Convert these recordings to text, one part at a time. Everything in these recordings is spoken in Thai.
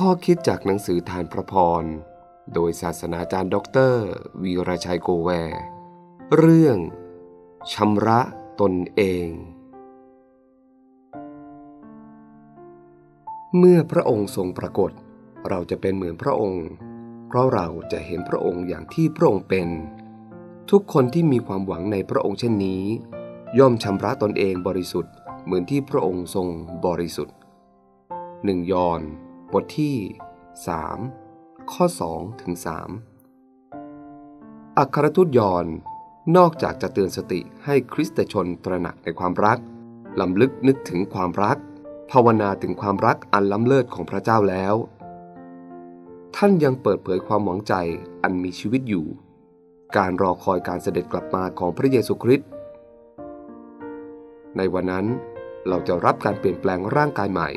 ข้อคิดจากหนังสือทานพระพร โดยศาสนาจารย์ด็อกเตอร์ วีรชัยโกแว เรื่องชำระตนเอง เมื่อพระองค์ทรงปรากฏ เราจะเป็นเหมือนพระองค์ เพราะเราจะเห็นพระองค์อย่างที่พระองค์เป็น ทุกคนที่มีความหวังในพระองค์เช่นนี้ ย่อมชำระตนเองบริสุทธิ์เหมือนที่พระองค์ทรงบริสุทธิ์หนึ่งยอห์น บทที่ 3 ข้อ2ถึง3อัครทูตยอนนอกจากจะเตือนสติให้คริสตชนตระหนักในความรักลำลึกนึกถึงความรัก ภาวนาถึงความรักอันล้ำเลิศของพระเจ้าแล้ว ท่านยังเปิดเผยความหวังใจอันมีชีวิตอยู่ การรอคอยการเสด็จกลับมาของพระเยซูคริสต์ในวันนั้นเราจะรับการเปลี่ยนแปลงร่างกายใหม่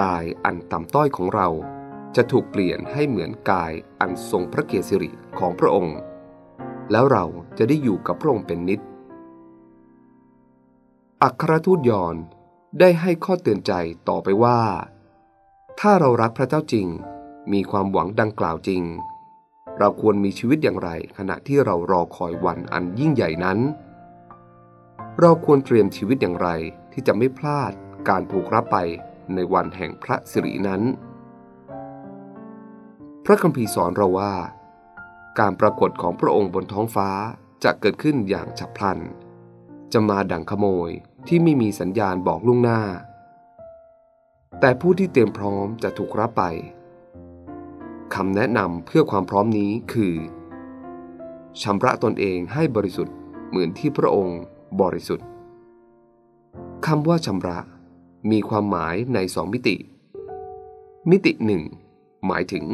กายอันต่ำต้อยของเรา จะถูกเปลี่ยนให้เหมือนกายอันทรงพระเกียรติสิริของพระองค์ แล้วเราจะได้อยู่กับพระองค์เป็นนิจอัครทูตยอนได้ให้ข้อเตือนใจต่อไปว่า ถ้าเรารักพระเจ้าจริง มีความหวังดังกล่าวจริง เราควรมีชีวิตอย่างไร ขณะที่เรารอคอยวันอันยิ่งใหญ่นั้น เราควรเตรียมชีวิตอย่างไรที่จะไม่พลาดการถูกรับไป ในวันแห่งพระสิรินั้น พระคัมภีร์สอนเราว่า การปรากฏของพระองค์บนท้องฟ้าจะเกิดขึ้นอย่างฉับพลัน จะมาดั่งขโมยที่ไม่มีสัญญาณบอกล่วงหน้า แต่ผู้ที่เตรียมพร้อมจะถูกรับไปคำแนะนำเพื่อความพร้อมนี้คือชำระตนเองให้บริสุทธิ์เหมือนที่พระองค์บริสุทธิ์คำว่าชำระ มีความหมายในสองมิติ มิติหนึ่งหมายถึง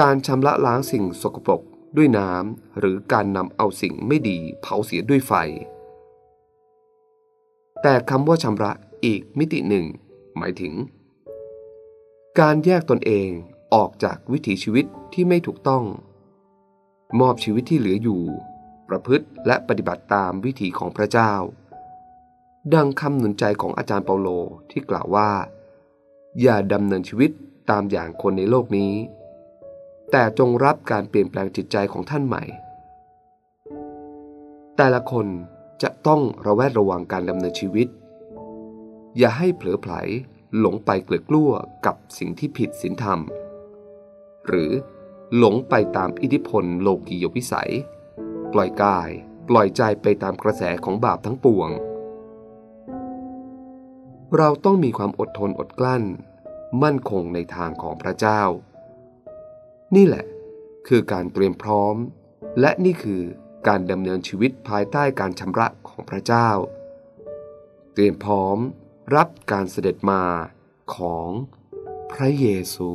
การชำระล้างสิ่งสกปรกด้วยน้ำหรือการนำเอาสิ่งไม่ดีเผาเสียด้วยไฟ แต่คำว่าชำระอีกมิติหนึ่ง หมายถึง การแยกตนเองออกจากวิถีชีวิตที่ไม่ถูกต้อง มอบชีวิตที่เหลืออยู่ ประพฤติและปฏิบัติตามวิถีของพระเจ้า ดังคำหนุนใจของอาจารย์เปาโลที่กล่าวว่า อย่าดำเนินชีวิตตามอย่างคนในโลกนี้ แต่จงรับการเปลี่ยนแปลงจิตใจของท่านใหม่ แต่ละคนจะต้องระแวดระวังการดำเนินชีวิต อย่าให้เผลอไผลหลงไปเกลือกลั้วกับสิ่งที่ผิดศีลธรรม หรือหลงไปตามอิทธิพลโลกียวิสัย ปล่อยกาย ปล่อยใจไปตามกระแสของบาปทั้งปวง เราต้องมีความอดทนอดกลั้น มั่นคงในทางของพระเจ้า นี่แหละ คือการเตรียมพร้อม และนี่คือการดำเนินชีวิตภายใต้การชำระของพระเจ้า เตรียมพร้อมรับการเสด็จมาของพระเยซู